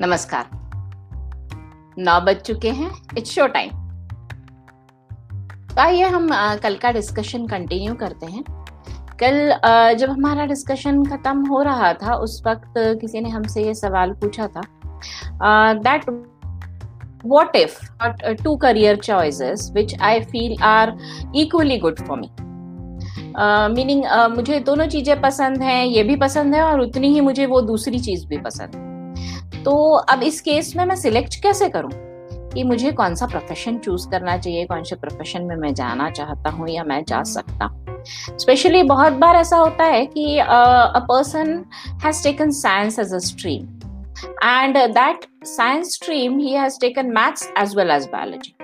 नमस्कार। नौ बज चुके हैं इट्स शो टाइम तो आइए हम कल का डिस्कशन कंटिन्यू करते हैं। कल जब हमारा डिस्कशन खत्म हो रहा था उस वक्त किसी ने हमसे ये सवाल पूछा था that what if uh, two career choices which i feel are equally good for me. Meaning मुझे दोनों चीज़ें पसंद हैं ये भी पसंद है और उतनी ही मुझे वो दूसरी चीज़ भी पसंद है। तो अब इस केस में मैं सिलेक्ट कैसे करूँ? कि मुझे कौन सा प्रोफेशन चूज़ करना चाहिए, कौन से प्रोफेशन में मैं जाना चाहता हूँ या मैं जा सकता स्पेशली बहुत बार ऐसा होता है कि, a person has taken science as a stream and that science stream he has taken maths as well as biology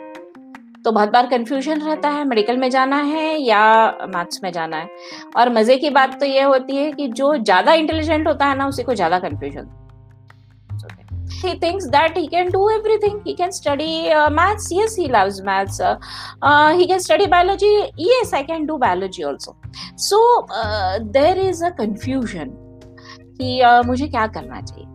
तो बहुत बार कंफ्यूजन रहता है मेडिकल में जाना है या मैथ्स में जाना है। और मज़े की बात तो ये होती है कि जो ज़्यादा इंटेलिजेंट होता है ना, उसी को ज़्यादा confusion he thinks that he can do everything he can study uh, maths yes he loves maths uh, uh, he can study biology yes i can do biology also so uh, there is a confusion कि uh, मुझे क्या करना चाहिए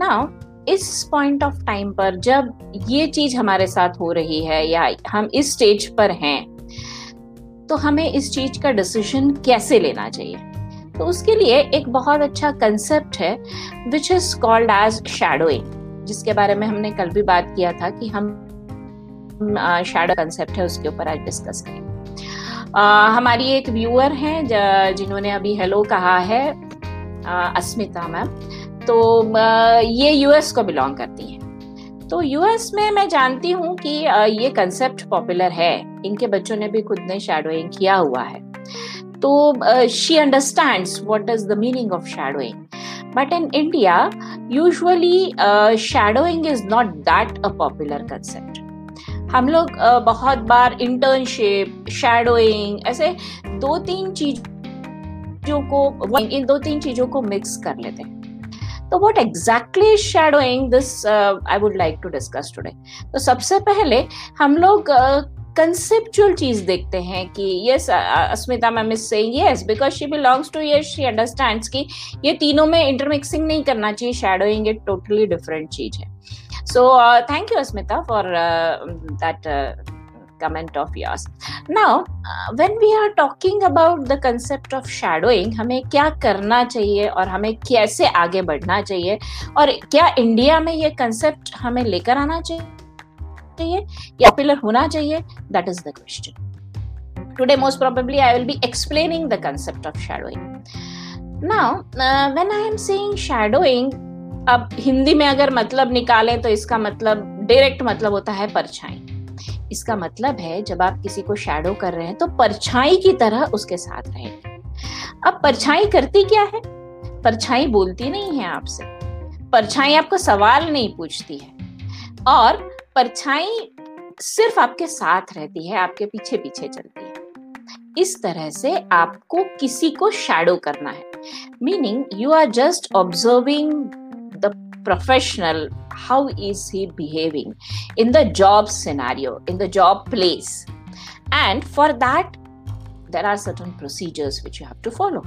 now इस point of time पर जब ये चीज़ हमारे साथ हो रही है या हम इस स्टेज पर हैं तो हमें इस चीज़ का डिसीज़न कैसे लेना चाहिए तो उसके लिए एक बहुत अच्छा कंसेप्ट है which is called as shadowing जिसके बारे में हमने कल भी बात किया था कि हम शैडो कंसेप्ट है, उसके ऊपर आज डिस्कस करेंगे। हमारी एक व्यूअर हैं जिन्होंने अभी हेलो कहा है अस्मिता मैम। तो ये यूएस को बिलोंग करती हैं। तो यूएस में मैं जानती हूँ कि ये कंसेप्ट पॉपुलर है। इनके बच्चों ने भी खुद ने शेडोइंग किया हुआ है। तो she understands what is the meaning of shadowing in India, usually uh, shadowing is not that a popular concept. हम लोग बहुत बार इंटर्नशिप शेडोइंग ऐसे दो तीन चीज़ों को इन दो तीन चीज़ों को मिक्स कर लेते हैं। तो what exactly shadowing this I would like to discuss today तो सबसे पहले हम लोग कंसेप्चुअल चीज़ देखते हैं कि yes Asmita ma'am is saying yes because she belongs to yes she understands कि ये तीनों में इंटरमिक्सिंग नहीं करना चाहिए शेडोइंग एक टोटली डिफरेंट चीज़ है। So thank you Asmita for that of yours now uh, when we are talking about the concept of shadowing हमें क्या करना चाहिए और हमें कैसे आगे बढ़ना चाहिए? और क्या इंडिया में ये कंसेप्ट हमें लेकर आना चाहिए? चाहिए या पॉपुलर होना चाहिए? That is the question today most probably I will be explaining the concept of shadowing now when I am saying shadowing अब हिंदी में अगर मतलब निकालें तो इसका मतलब डायरेक्ट मतलब होता है परछाई। इसका मतलब है जब आप किसी को शैडो कर रहे हैं तो परछाई की तरह उसके साथ रहेंगे अब परछाई करती क्या है? परछाई बोलती नहीं है आपसे। परछाई आपको सवाल नहीं पूछती है। और परछाई सिर्फ़ आपके साथ रहती है, आपके पीछे पीछे चलती है। इस तरह से आपको किसी को शैडो करना है। Meaning you are just observing the professional how is he behaving in the job scenario in the job place and for that there are certain procedures which you have to follow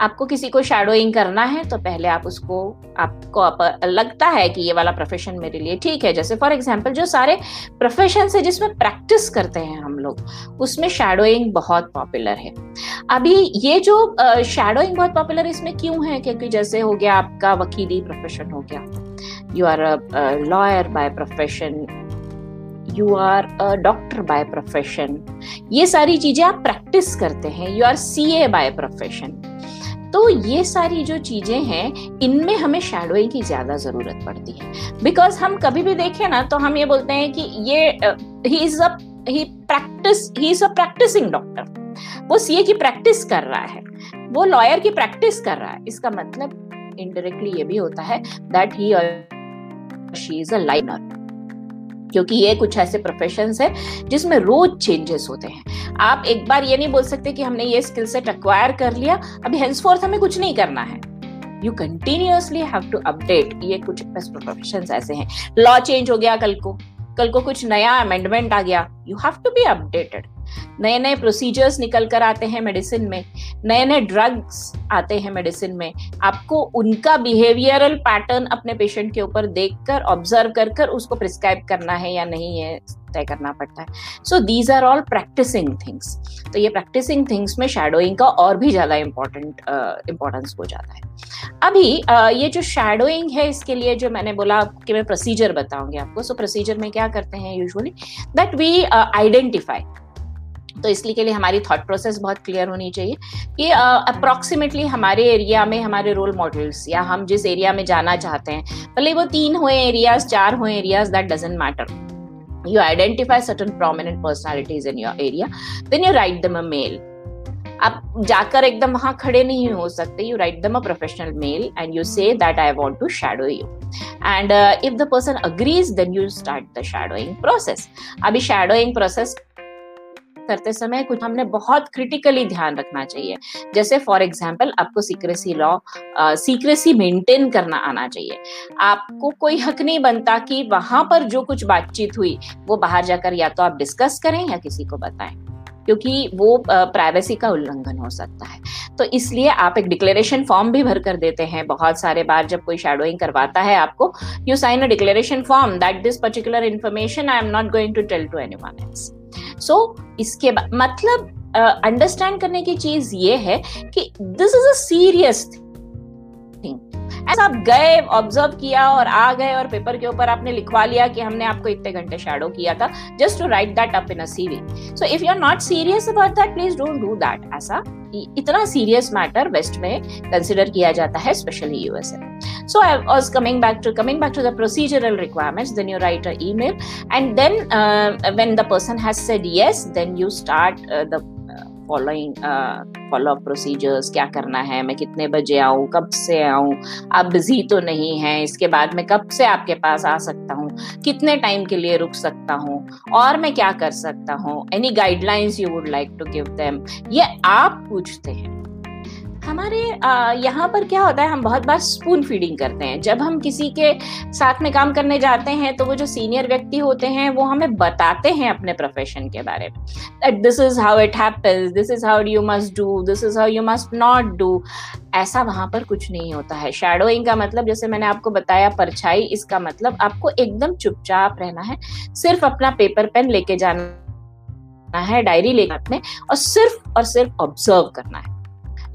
आपको किसी को shadowing करना है तो पहले आप उसको आपको आप, लगता है कि ये वाला प्रोफेशन मेरे लिए ठीक है। जैसे फॉर एग्ज़ाम्पल जो सारे प्रोफेशन है जिसमें प्रैक्टिस करते हैं हम लोग उसमें शेडोइंग बहुत पॉपुलर है। अभी ये जो शेडोइंग बहुत पॉपुलर इसमें क्यों है? क्योंकि जैसे हो गया आपका वकीली प्रोफेशन हो गया। You are a lawyer by profession you are a doctor by profession ये सारी चीज़ें आप प्रैक्टिस करते हैं। You are C A by profession तो ये सारी जो चीज़ें हैं, इनमें हमें शेडोइंग की ज़्यादा ज़रूरत पड़ती है। बिकॉज़ हम कभी भी देखें ना तो हम ये बोलते हैं कि ये he is a he practice he is a practising doctor वो सीए की प्रैक्टिस कर रहा है। वो लॉयर की प्रैक्टिस कर रहा है। इसका मतलब इनडायरेक्टली ये भी होता है that he she is a liner क्योंकि ये कुछ ऐसे प्रोफेशन है जिसमें रोज चेंजेस होते हैं। आप एक बार ये नहीं बोल सकते कि हमने ये स्किल सेट अक्वायर कर लिया। अभी हेंसफोर्थ हमें कुछ नहीं करना है। You continuously have to update ये कुछ प्रोफेशन ऐसे हैं। लॉ चेंज हो गया कल को। कल को कुछ नया अमेंडमेंट आ गया। You have to be updated नए नए प्रोसीजर्स निकल कर आते हैं मेडिसिन में नए नए ड्रग्स आते हैं मेडिसिन में। आपको उनका बिहेवियरल पैटर्न अपने पेशेंट के ऊपर देखकर ऑब्ज़र्व कर कर उसको प्रिस्क्राइब करना है या नहीं है तय करना पड़ता है। So these are all practising things तो ये प्रैक्टिसिंग थिंग्स में शेडोइंग का और भी ज़्यादा इम्पोर्टेंट इम्पोर्टेंस हो जाता है। अभी ये जो शेडोइंग है इसके लिए जो मैंने बोला कि मैं प्रोसीजर बताऊँगी आपको। सो so, प्रोसीजर में क्या करते हैं यूजुअली दैट वी आइडेंटिफाई तो इसलिए के लिए हमारी थॉट प्रोसेस बहुत क्लियर होनी चाहिए कि अप्रोक्सीमेटली uh, हमारे एरिया में हमारे रोल मॉडल्स या हम जिस एरिया में जाना चाहते हैं भले वो तीन हुए एरियाज़ चार हुए areas that doesn't matter you identify certain prominent personalities in your area then you write them a mail आप जाकर एकदम वहाँ खड़े नहीं हो सकते you write them a professional mail and you say that I want to shadow you and if the person agrees then you start the shadowing process अभी shadowing process करते समय कुछ हमने बहुत क्रिटिकली ध्यान रखना चाहिए। जैसे फॉर एग्ज़ाम्पल आपको सीक्रेसी लॉ सीक्रेसी मेंटेन करना आना चाहिए। आपको कोई हक नहीं बनता कि वहाँ पर जो कुछ बातचीत हुई, वो बाहर जाकर या तो आप डिस्कस करें या किसी को बताएँ, क्योंकि वो प्राइवेसी का उल्लंघन हो सकता है। तो इसलिए आप एक डिक्लेरेशन फॉर्म भी भर कर देते हैं। बहुत सारे बार जब कोई शेडोइंग करवाता है आपको you sign a declaration form that this particular information I am not going to tell to anyone else so so, इसके मतलब अंडरस्टैंड uh, करने की चीज़ ये है कि this is a serious thing ऐसा आप गए ऑब्ज़र्व किया और आ गए और पेपर के ऊपर आपने लिखवा लिया कि हमने आपको इतने घंटे शेडो किया था just to write that up in CV so if you are not serious about that please don't do that ऐसा इतना सीरियस मैटर वेस्ट में कंसिडर किया जाता है specially USA so i was coming back to coming back to the procedural requirements then you write an email and then uh, when the person has said yes then you start uh, the following follow up procedures क्या करना है, मैं कितने बजे आऊँ, कब से आऊँ, आप बिज़ी तो नहीं है, इसके बाद मैं कब से आपके पास आ सकता हूँ, कितने टाइम के लिए रुक सकता हूँ, और मैं क्या कर सकता हूँ any guidelines you would like to give them ये आप पूछते हैं। हमारे यहाँ पर क्या होता है, हम बहुत बार स्पून फीडिंग करते हैं। जब हम किसी के साथ में काम करने जाते हैं तो वो जो सीनियर व्यक्ति होते हैं, वो हमें बताते हैं अपने प्रोफेशन के बारे में this is how it happens this is how you must do this is how you must not do ऐसा वहाँ पर कुछ नहीं होता है। शेडोइंग का मतलब जैसे मैंने आपको बताया, परछाई, इसका मतलब आपको एकदम चुपचाप रहना है। सिर्फ़ अपना पेपर पेन लेके जाना है डायरी लेकर अपने और सिर्फ़ और सिर्फ़ ऑब्ज़र्व करना है।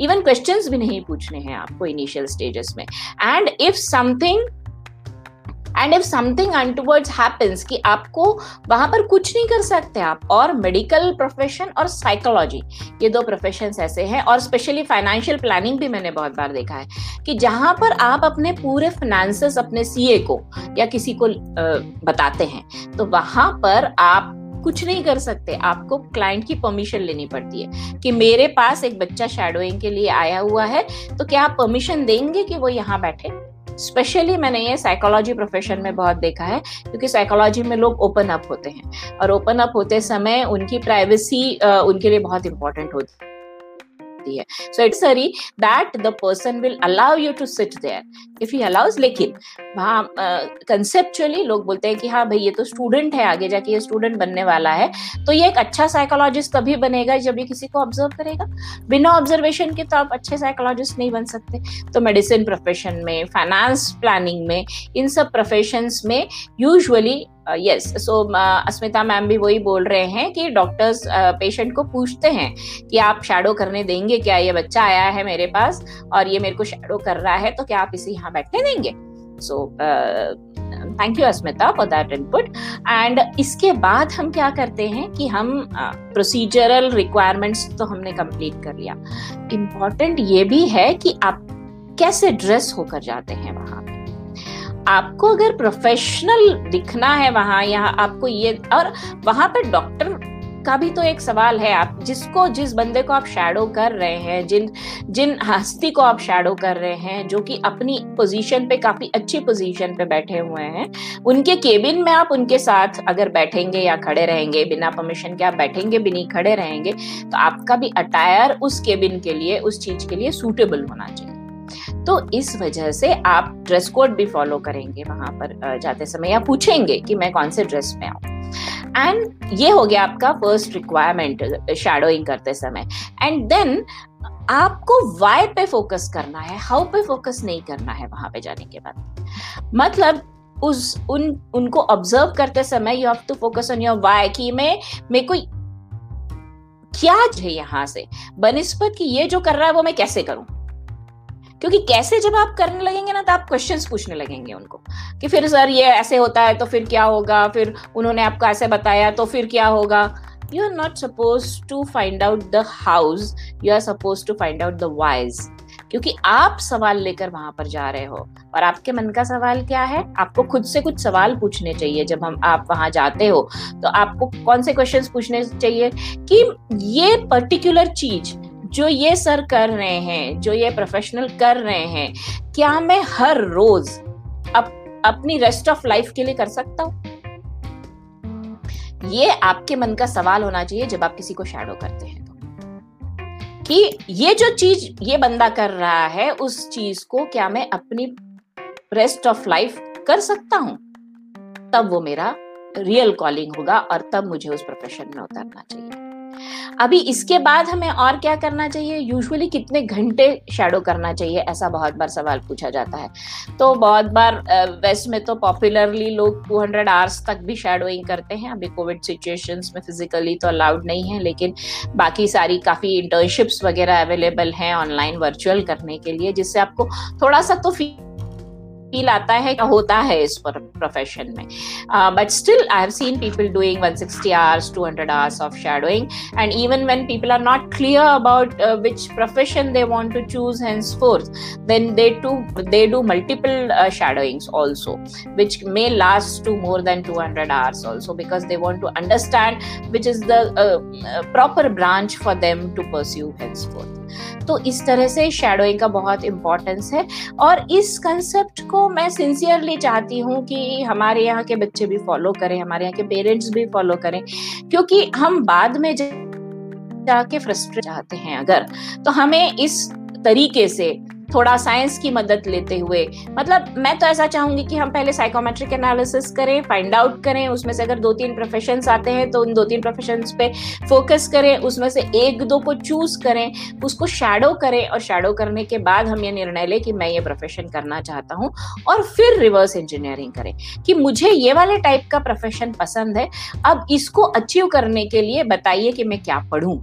इवन क्वेश्चंस भी नहीं पूछने हैं आपको इनिशियल स्टेजेस में. And if something and if something untowards happens कि आपको वहाँ पर कुछ नहीं कर सकते आप, और मेडिकल प्रोफेशन और साइकोलॉजी ये दो प्रोफेशन ऐसे हैं, और स्पेशली फाइनेंशियल प्लानिंग भी मैंने बहुत बार देखा है कि जहाँ पर आप अपने पूरे फाइनेंसेस अपने सीए को या किसी को बताते हैं तो वहाँ पर आप कुछ नहीं कर सकते। आपको क्लाइंट की परमिशन लेनी पड़ती है कि मेरे पास एक बच्चा शेडोइंग के लिए आया हुआ है तो क्या आप परमिशन देंगे कि वो यहाँ बैठे? स्पेशली मैंने ये साइकोलॉजी प्रोफेशन में बहुत देखा है, क्योंकि साइकोलॉजी में लोग ओपन अप होते हैं। और ओपन अप होते समय उनकी प्राइवेसी उनके लिए बहुत इंपॉर्टेंट होती है। सकती है। So it's sorry that the person will allow you to sit there if he allows लेकिन वहाँ कंसेप्चुअली लोग बोलते हैं कि हाँ भाई, ये तो स्टूडेंट है, आगे जाके ये स्टूडेंट बनने वाला है। तो ये एक अच्छा साइकोलॉजिस्ट तभी बनेगा जब ये किसी को ऑब्ज़र्व करेगा। बिना ऑब्जर्वेशन के तो आप अच्छे साइकोलॉजिस्ट नहीं बन सकते। तो मेडिसिन प्रोफेशन में फाइनेंस प्लानिंग में, इन सब प्रोफेशन में usually yes so Asmita ma'am भी वही बोल रहे हैं कि डॉक्टर्स पेशेंट uh, को पूछते हैं कि आप शेडो करने देंगे क्या? ये बच्चा आया है मेरे पास और ये मेरे को शेडो कर रहा है तो क्या आप इसे यहाँ बैठने देंगे? So thank you Asmita for that input and इसके बाद हम क्या करते हैं कि हम प्रोसीजरल uh, रिक्वायरमेंट्स तो हमने कंप्लीट कर लिया। इंपॉर्टेंट ये भी है कि आप कैसे ड्रेस होकर जाते हैं वहाँ आपको अगर प्रोफेशनल दिखना है वहाँ या आपको ये, और वहाँ पर डॉक्टर का भी तो एक सवाल है, आप जिसको, जिस बंदे को आप शैडो कर रहे हैं, जिन जिन हस्ती को आप शैडो कर रहे हैं, जो कि अपनी पोजीशन पे काफ़ी अच्छी पोजीशन पे बैठे हुए हैं, उनके केबिन में आप उनके साथ अगर बैठेंगे या खड़े रहेंगे, बिना परमिशन के आप बैठेंगे भी नहीं खड़े रहेंगे तो आपका भी अटायर उस केबिन के लिए, उस चीज़ के लिए सूटेबल होना चाहिए। तो इस वजह से आप ड्रेस कोड भी फॉलो करेंगे वहाँ पर जाते समय या पूछेंगे कि मैं कौन से ड्रेस में आऊँ एंड ये हो गया आपका फ़र्स्ट रिक्वायरमेंट शेडोइंग करते समय। एंड देन आपको वाई पे फोकस करना है हाउ पे फोकस नहीं करना है वहाँ पे जाने के बाद। मतलब उस, उन, उनको ऑब्ज़र्व करते समय you have to focus on your why कि मैं, मेरे को क्या है यहाँ से? बनस्पत की ये जो कर रहा है वो मैं कैसे करूँ? क्योंकि कैसे जब आप करने लगेंगे ना तो आप क्वेश्चन पूछने लगेंगे उनको कि फिर सर ये ऐसे होता है तो फिर क्या होगा? फिर उन्होंने आपको ऐसे बताया तो फिर क्या होगा? You are not suppose to find out the hows you are suppose to find out the whys क्योंकि आप सवाल लेकर वहाँ पर जा रहे हो। और आपके मन का सवाल क्या है? आपको खुद से कुछ सवाल पूछने चाहिए जब हम, आप वहाँ जाते हो। तो आपको कौन से क्वेश्चंस पूछने चाहिए कि ये पर्टिकुलर चीज़ जो ये सर कर रहे हैं जो ये प्रोफेशनल कर रहे हैं क्या मैं हर रोज अप, अपनी रेस्ट ऑफ़ लाइफ के लिए कर सकता हूँ? ये आपके मन का सवाल होना चाहिए जब आप किसी को शैडो करते हैं तो। कि ये जो चीज़ ये बंदा कर रहा है उस चीज़ को क्या मैं अपनी रेस्ट ऑफ़ लाइफ कर सकता हूँ? तब वो मेरा रियल कॉलिंग होगा और तब मुझे उस प्रोफेशन में उतरना चाहिए। अभी इसके बाद हमें और क्या करना चाहिए? यूजुअली कितने घंटे शेडो करना चाहिए? ऐसा बहुत बार सवाल पूछा जाता है। तो बहुत बार वेस्ट में तो पॉपुलरली लोग 200 आवर्स तक भी शेडोइंग करते हैं। अभी कोविड सिचुएशंस में फिजिकली तो अलाउड नहीं है, लेकिन बाकी सारी काफ़ी इंटर्नशिप्स वगैरह अवेलेबल हैं ऑनलाइन वर्चुअल करने के लिए, जिससे आपको थोड़ा सा तो फ़ी फील आता है होता है इस पर प्रोफेशन में। But still I have seen people doing 160 hours 200 hours of shadowing and even when people are not clear about which profession they want to choose henceforth then they to they do multiple shadowings also which may last to more than 200 hours also because they want to understand which is the proper branch for them to pursue henceforth तो इस तरह से shadowing का बहुत importance है। और इस concept को मैं सिंसियरली चाहती हूँ कि हमारे यहाँ के बच्चे भी फॉलो करें, हमारे यहाँ के पेरेंट्स भी फॉलो करें, क्योंकि हम बाद में जाके फ्रस्ट्रेट चाहते हैं अगर तो हमें इस तरीके से थोड़ा साइंस की मदद लेते हुए। मतलब मैं तो ऐसा चाहूँगी कि हम पहले साइकोमेट्रिक एनालिसिस करें फाइंड आउट करें, उसमें से अगर दो तीन प्रोफेशन आते हैं तो उन दो तीन प्रोफेशन पे फोकस करें, उसमें से एक दो को चूज़ करें, उसको शेडो करें और शेडो करने के बाद हम ये निर्णय लें कि मैं ये प्रोफेशन करना चाहता हूँ और फिर रिवर्स इंजीनियरिंग करें कि मुझे ये वाले टाइप का प्रोफेशन पसंद है। अब इसको अचीव करने के लिए बताइए कि मैं क्या पढ़ूं।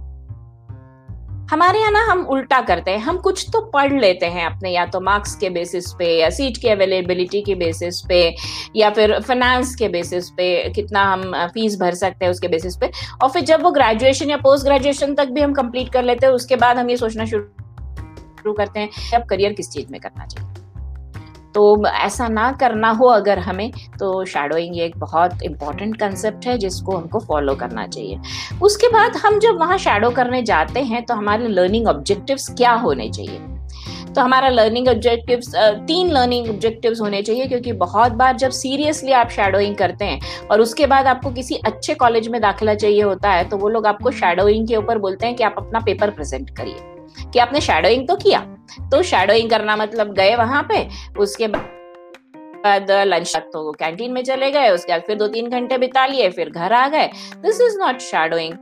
हमारे यहाँ ना हम उल्टा करते हैं। हम कुछ तो पढ़ लेते हैं अपने, या तो मार्क्स के बेसिस पे, या सीट की अवेलेबिलिटी के बेसिस पे, या फिर फाइनेंस के बेसिस पे, कितना हम फ़ीस भर सकते हैं उसके बेसिस पे। और फिर जब वो ग्रेजुएशन या पोस्ट ग्रेजुएशन तक भी हम कंप्लीट कर लेते हैं, उसके बाद हम ये सोचना शुरू करते हैं अब करियर किस चीज़ में करना चाहिए। तो ऐसा ना करना हो अगर हमें तो शेडोइंग एक बहुत इंपॉर्टेंट कंसेप्ट है जिसको हमको फॉलो करना चाहिए। उसके बाद हम जब वहाँ शेडो करने जाते हैं तो हमारे लर्निंग ऑब्जेक्टिव्स क्या होने चाहिए? तो हमारा लर्निंग ऑब्जेक्टिव्स तीन लर्निंग ऑब्जेक्टिव्स होने चाहिए, क्योंकि बहुत बार जब सीरियसली आप शेडोइंग करते हैं, और उसके बाद आपको किसी अच्छे कॉलेज में दाखिला चाहिए होता है तो वो लोग आपको शेडोइंग के ऊपर बोलते हैं कि आप अपना पेपर प्रेजेंट करिए। कि आपने शेडोइंग तो किया। तो शेडोइंग करना मतलब गए वहाँ पे, उसके बाद लंच तक तो कैंटीन में चले गए, उसके बाद फिर दो तीन घंटे बिता लिए, फिर घर आ गए। This is not shadowing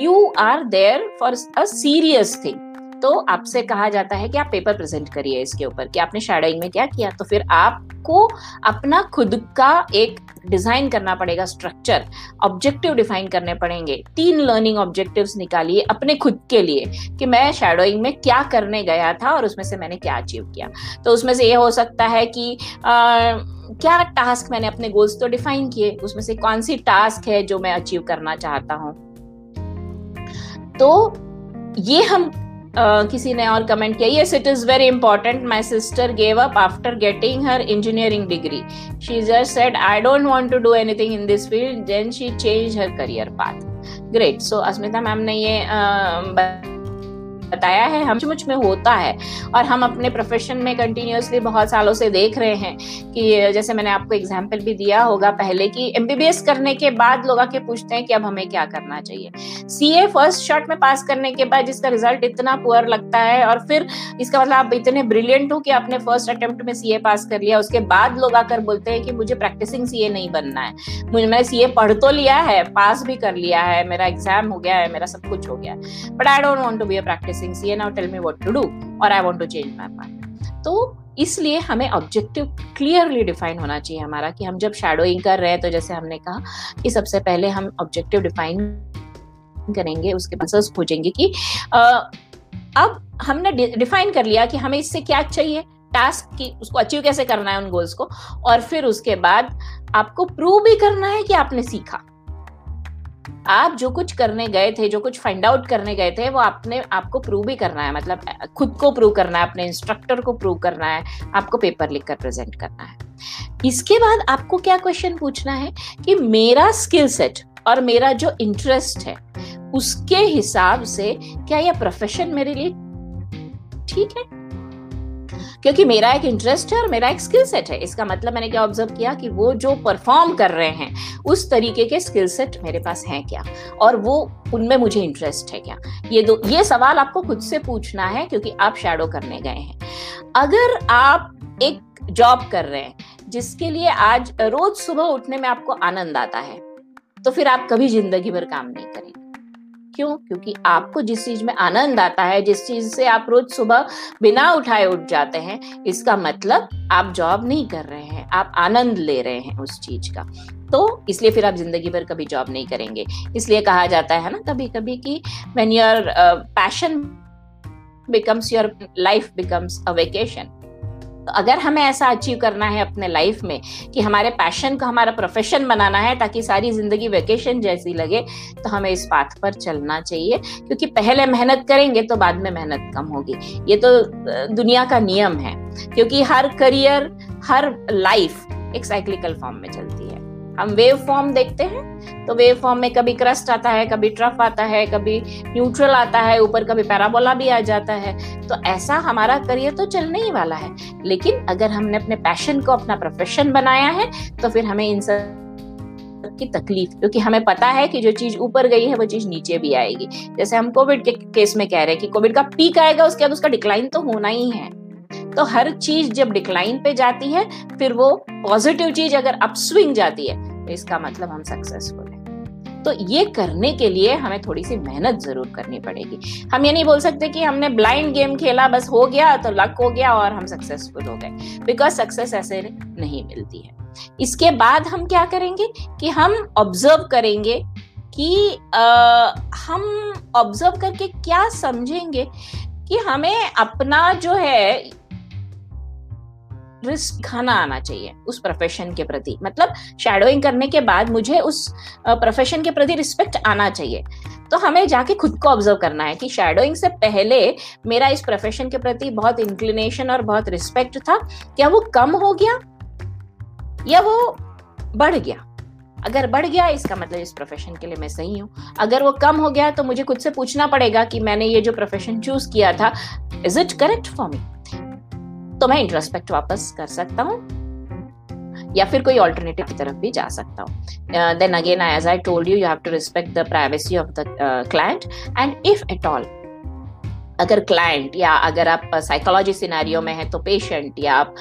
you are there for a serious thing तो आपसे कहा जाता है कि आप पेपर प्रेजेंट करिए इसके ऊपर कि आपने शेडोइंग में क्या किया तो फिर आपको अपना खुद का एक डिज़ाइन करना पड़ेगा स्ट्रक्चर ऑब्जेक्टिव डिफाइन करने पड़ेंगे। तीन लर्निंग ऑब्जेक्टिव्स निकालिए अपने खुद के लिए कि मैं शेडोइंग में क्या करने गया था और उसमें से मैंने क्या अचीव किया। तो उसमें से ये हो सकता है कि आ, क्या टास्क मैंने अपने गोल्स तो डिफाइन किए उसमें से कौन सी टास्क है जो मैं अचीव करना चाहता हूँ? तो ये हम किसी ने और कमेंट किया yes it is very important my sister gave up after getting her engineering degree she just said I don't want to do anything in this field then she change her career path great so Asmita ma'am ने ये बताया है हम मुझमें होता है। और हम अपने प्रोफेशन में कंटिन्यूसली बहुत सालों से देख रहे हैं कि जैसे मैंने आपको एग्ज़ाम्पल भी दिया होगा पहले कि एमबीबीएस करने के बाद लोग आके पूछते हैं कि अब हमें क्या करना चाहिए। सीए फ़र्स्ट शॉट में पास करने के बाद जिसका रिज़ल्ट इतना पुअर लगता है और फिर इसका मतलब आप इतने ब्रिलियंट हो कि आपने फ़र्स्ट अटेम्प्ट में सीए पास कर लिया, उसके बाद लोग आकर बोलते हैं कि मुझे प्रैक्टिसिंग सीए नहीं बनना है। मुझे, मैंने सीए पढ़ तो लिया है पास भी कर लिया है, मेरा एग्ज़ाम हो गया है, मेरा सब कुछ हो गया है। But I don't want to be a practicing CA now tell me what to do और I want to change my part तो इसलिए हमें ऑब्जेक्टिव क्लियरली डिफाइन होना चाहिए हमारा कि हम जब शेडोइंग कर रहे हैं तो जैसे हमने कहा कि सबसे पहले हम ऑब्जेक्टिव डिफाइन करेंगे उसके बाद खोजेंगे कि आ, अब हमने डिफाइन कर लिया कि हमें इससे क्या चाहिए? टास्क की उसको अचीव कैसे करना है उन गोल्स को? और फिर उसके बाद आपको प्रूव भी करना है कि आपने सीखा। आप जो कुछ करने गए थे, जो कुछ फाइंड आउट करने गए थे, वो आपने, आपको प्रूव भी करना है। मतलब खुद को प्रूव करना है, अपने इंस्ट्रक्टर को प्रूव करना है, आपको पेपर लिखकर प्रेजेंट करना है। इसके बाद आपको क्या क्वेश्चन पूछना है? कि मेरा स्किल सेट और मेरा जो इंटरेस्ट है, उसके हिसाब से क्या यह प्रोफेशन मेरे लिए? ठीक है? क्योंकि मेरा एक इंटरेस्ट है और मेरा एक स्किल सेट है। इसका मतलब मैंने क्या ऑब्ज़र्व किया कि वो जो परफॉर्म कर रहे हैं, उस तरीके के स्किल सेट मेरे पास हैं क्या? और वो, उनमें मुझे इंटरेस्ट है क्या? ये दो, ये सवाल आपको खुद से पूछना है क्योंकि आप शेडो करने गए हैं। अगर आप एक जॉब कर रहे हैं, जिसके लिए आज रोज सुबह उठने में आपको आनंद आता है तो फिर आप कभी ज़िंदगी भर काम नहीं करेंगे। क्यों? क्योंकि आपको जिस चीज़ में आनंद आता है, जिस चीज़ से आप रोज सुबह बिना उठाए उठ जाते हैं, इसका मतलब आप जॉब नहीं कर रहे हैं, आप आनंद ले रहे हैं उस चीज़ का। तो इसलिए फिर आप ज़िंदगी भर कभी जॉब नहीं करेंगे। इसलिए कहा जाता है ना कभी कभी कि when your passion becomes your life becomes a vacation तो अगर हमें ऐसा अचीव करना है अपने लाइफ में कि हमारे पैशन को हमारा प्रोफेशन बनाना है ताकि सारी ज़िंदगी वेकेशन जैसी लगे तो हमें इस पाथ पर चलना चाहिए। क्योंकि पहले मेहनत करेंगे तो बाद में मेहनत कम होगी। ये तो दुनिया का नियम है। क्योंकि हर करियर हर लाइफ एक साइक्लिकल फॉर्म में चलती है। हम वेव फॉर्म देखते हैं तो वेव फॉर्म में कभी क्रस्ट आता है, कभी ट्रफ आता है, कभी न्यूट्रल आता है, ऊपर कभी पैराबोला भी आ जाता है। तो ऐसा हमारा करियर तो चलने ही वाला है। लेकिन अगर हमने अपने पैशन को अपना प्रोफेशन बनाया है तो फिर हमें इन सब की तकलीफ़, क्योंकि हमें पता है कि जो चीज़ ऊपर गई है, वो चीज़ नीचे भी आएगी। जैसे हम कोविड के केस में कह रहे हैं कि कोविड का पीक आएगा, उसके बाद उसका डिक्लाइन तो होना ही है। तो हर चीज़ जब डिक्लाइन पे जाती है, फिर वो पॉजिटिव चीज़ अगर अपस्विंग जाती है तो इसका मतलब हम सक्सेसफुल तो ये करने के लिए हमें थोड़ी सी मेहनत ज़रूर करनी पड़ेगी। हम ये नहीं बोल सकते कि हमने ब्लाइंड गेम खेला बस हो गया तो लक हो गया और हम सक्सेसफुल हो गए। बिकॉज़ सक्सेस ऐसे नहीं मिलती है। इसके बाद हम क्या करेंगे कि हम ऑब्ज़र्व करेंगे कि आ, हम ऑब्ज़र्व करके क्या समझेंगे कि हमें अपना जो है रिस्क खाना आना चाहिए, उस प्रोफेशन के प्रति। मतलब शेडोइंग करने के बाद मुझे उस प्रोफेशन के प्रति रिस्पेक्ट आना चाहिए। तो हमें जाके खुद को ऑब्ज़र्व करना है कि शेडोइंग से पहले मेरा इस प्रोफेशन के प्रति बहुत इंक्लिनेशन और बहुत रिस्पेक्ट था। क्या वो कम हो गया? या वो बढ़ गया? अगर बढ़ गया, इसका मतलब इस प्रोफेशन के लिए मैं सही हूँ। अगर वो कम हो गया तो मुझे खुद से पूछना पड़ेगा कि मैंने ये जो प्रोफेशन चूज़ किया था is it correct for me तो मैं इंट्रोस्पेक्ट वापस कर सकता हूँ या फिर कोई ऑल्टरनेटिव की तरफ़ भी जा सकता हूँ। Then again as I told you you have to respect the privacy of the client and if at all अगर क्लाइंट या अगर आप साइकोलॉजी सिनारियो में है तो पेशेंट या आप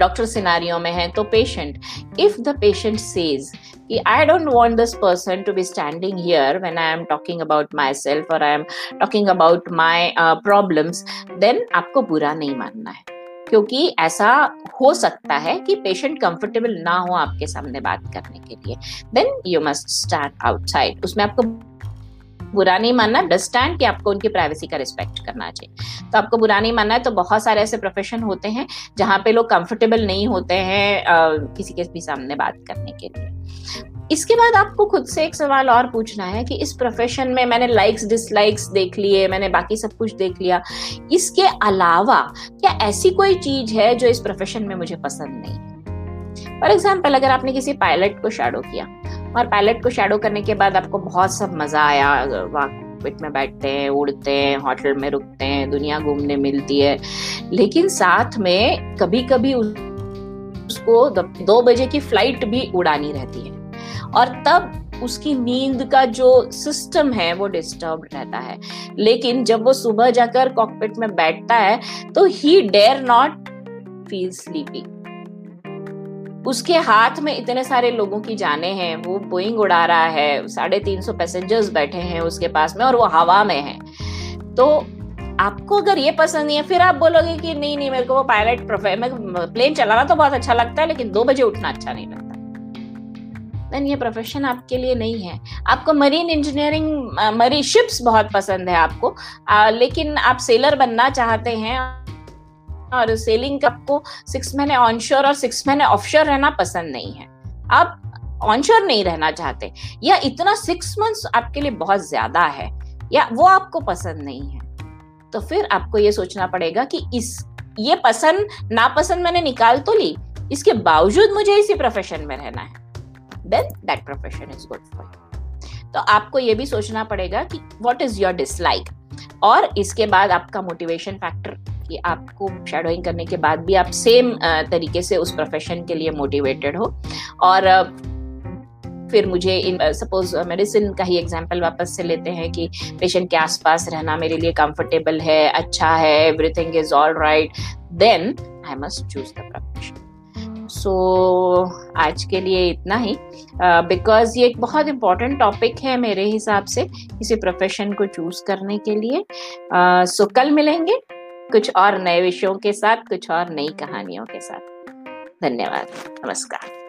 डॉक्टर uh, सिनारियो में है तो patient if the patient says कि I don't want this person to be standing here when I am talking about myself और I am talking about my problems then आपको बुरा नहीं मानना है। क्योंकि ऐसा हो सकता है कि पेशेंट कंफर्टेबल ना हो आपके सामने बात करने के लिए। Then you must stand outside उसमें आपको बुरा नहीं मानना अंडरस्टैंड कि आपको उनकी प्राइवेसी का रिस्पेक्ट करना चाहिए। तो आपको बुरा नहीं मानना है तो बहुत सारे ऐसे प्रोफेशन होते हैं जहाँ पे लोग कंफर्टेबल नहीं होते हैं आ, किसी के भी सामने बात करने के लिए। इसके बाद आपको खुद से एक सवाल और पूछना है कि इस प्रोफेशन में मैंने लाइक्स डिसलाइक्स देख लिए, मैंने बाकी सब कुछ देख लिया। इसके अलावा क्या ऐसी कोई चीज़ है जो इस प्रोफेशन में मुझे पसंद नहीं है? फॉर एग्ज़ाम्पल अगर आपने किसी पायलट को शेडो किया, और पायलट को शेडो करने के बाद आपको बहुत सब मज़ा आया कॉकपिट में बैठते हैं, उड़ते हैं होटल में रुकते हैं, दुनिया घूमने मिलती है, लेकिन साथ में कभी कभी उसको दो बजे की फ़्लाइट भी उड़ानी रहती है। और तब उसकी नींद का जो सिस्टम है, वो डिस्टर्ब रहता है। लेकिन जब वो सुबह जाकर कॉकपिट में बैठता है तो he dare not feel sleepy उसके हाथ में इतने सारे लोगों की जाने हैं। वो बोइंग उड़ा रहा है, साढ़े तीन सौ पैसेंजर्स बैठे हैं उसके पास में और वो हवा में है। तो आपको अगर ये पसंद नहीं है, फिर आप बोलोगे कि नहीं नहीं, मेरे को वो पायलट प्लेन चलाना तो बहुत अच्छा लगता है, लेकिन दो बजे उठना अच्छा नहीं लगता। देन ये प्रोफेशन आपके लिए नहीं है। आपको मरीन इंजीनियरिंग मरी शिप्स बहुत पसंद है आपको। आ, लेकिन आप सेलर बनना चाहते हैं और सेलिंग आपको सिक्स महीने ऑनश्योर और सिक्स महीने ऑफशोर रहना पसंद नहीं है। आप ऑनश्योर नहीं रहना चाहते। या इतना सिक्स मंथ्स आपके लिए बहुत ज़्यादा है या वो आपको पसंद नहीं है। तो फिर आपको ये सोचना पड़ेगा कि इस ये पसंद नापसंद मैंने निकाल तो ली इसके बावजूद मुझे इसी प्रोफेशन में रहना है। Then that profession is good for तो आपको ये भी सोचना पड़ेगा कि व्हाट इज़ योर डिसलाइक और इसके बाद आपका मोटिवेशन फैक्टर कि आपको शेडोइंग करने के बाद भी आप सेम तरीके से उस प्रोफेशन के लिए मोटिवेटेड हो। और फिर मुझे इन सपोज़ मेडिसिन का ही एग्जांपल वापस से लेते हैं कि पेशेंट के आसपास रहना मेरे लिए कंफर्टेबल है अच्छा है everything is all right then I must choose the so आज के लिए इतना ही। बिकॉज़ uh, ये एक बहुत इंपॉर्टेंट टॉपिक है मेरे हिसाब से किसी प्रोफेशन को चूज़ करने के लिए। सो uh, so, कल मिलेंगे कुछ और नए विषयों के साथ कुछ और नई कहानियों के साथ। धन्यवाद। नमस्कार।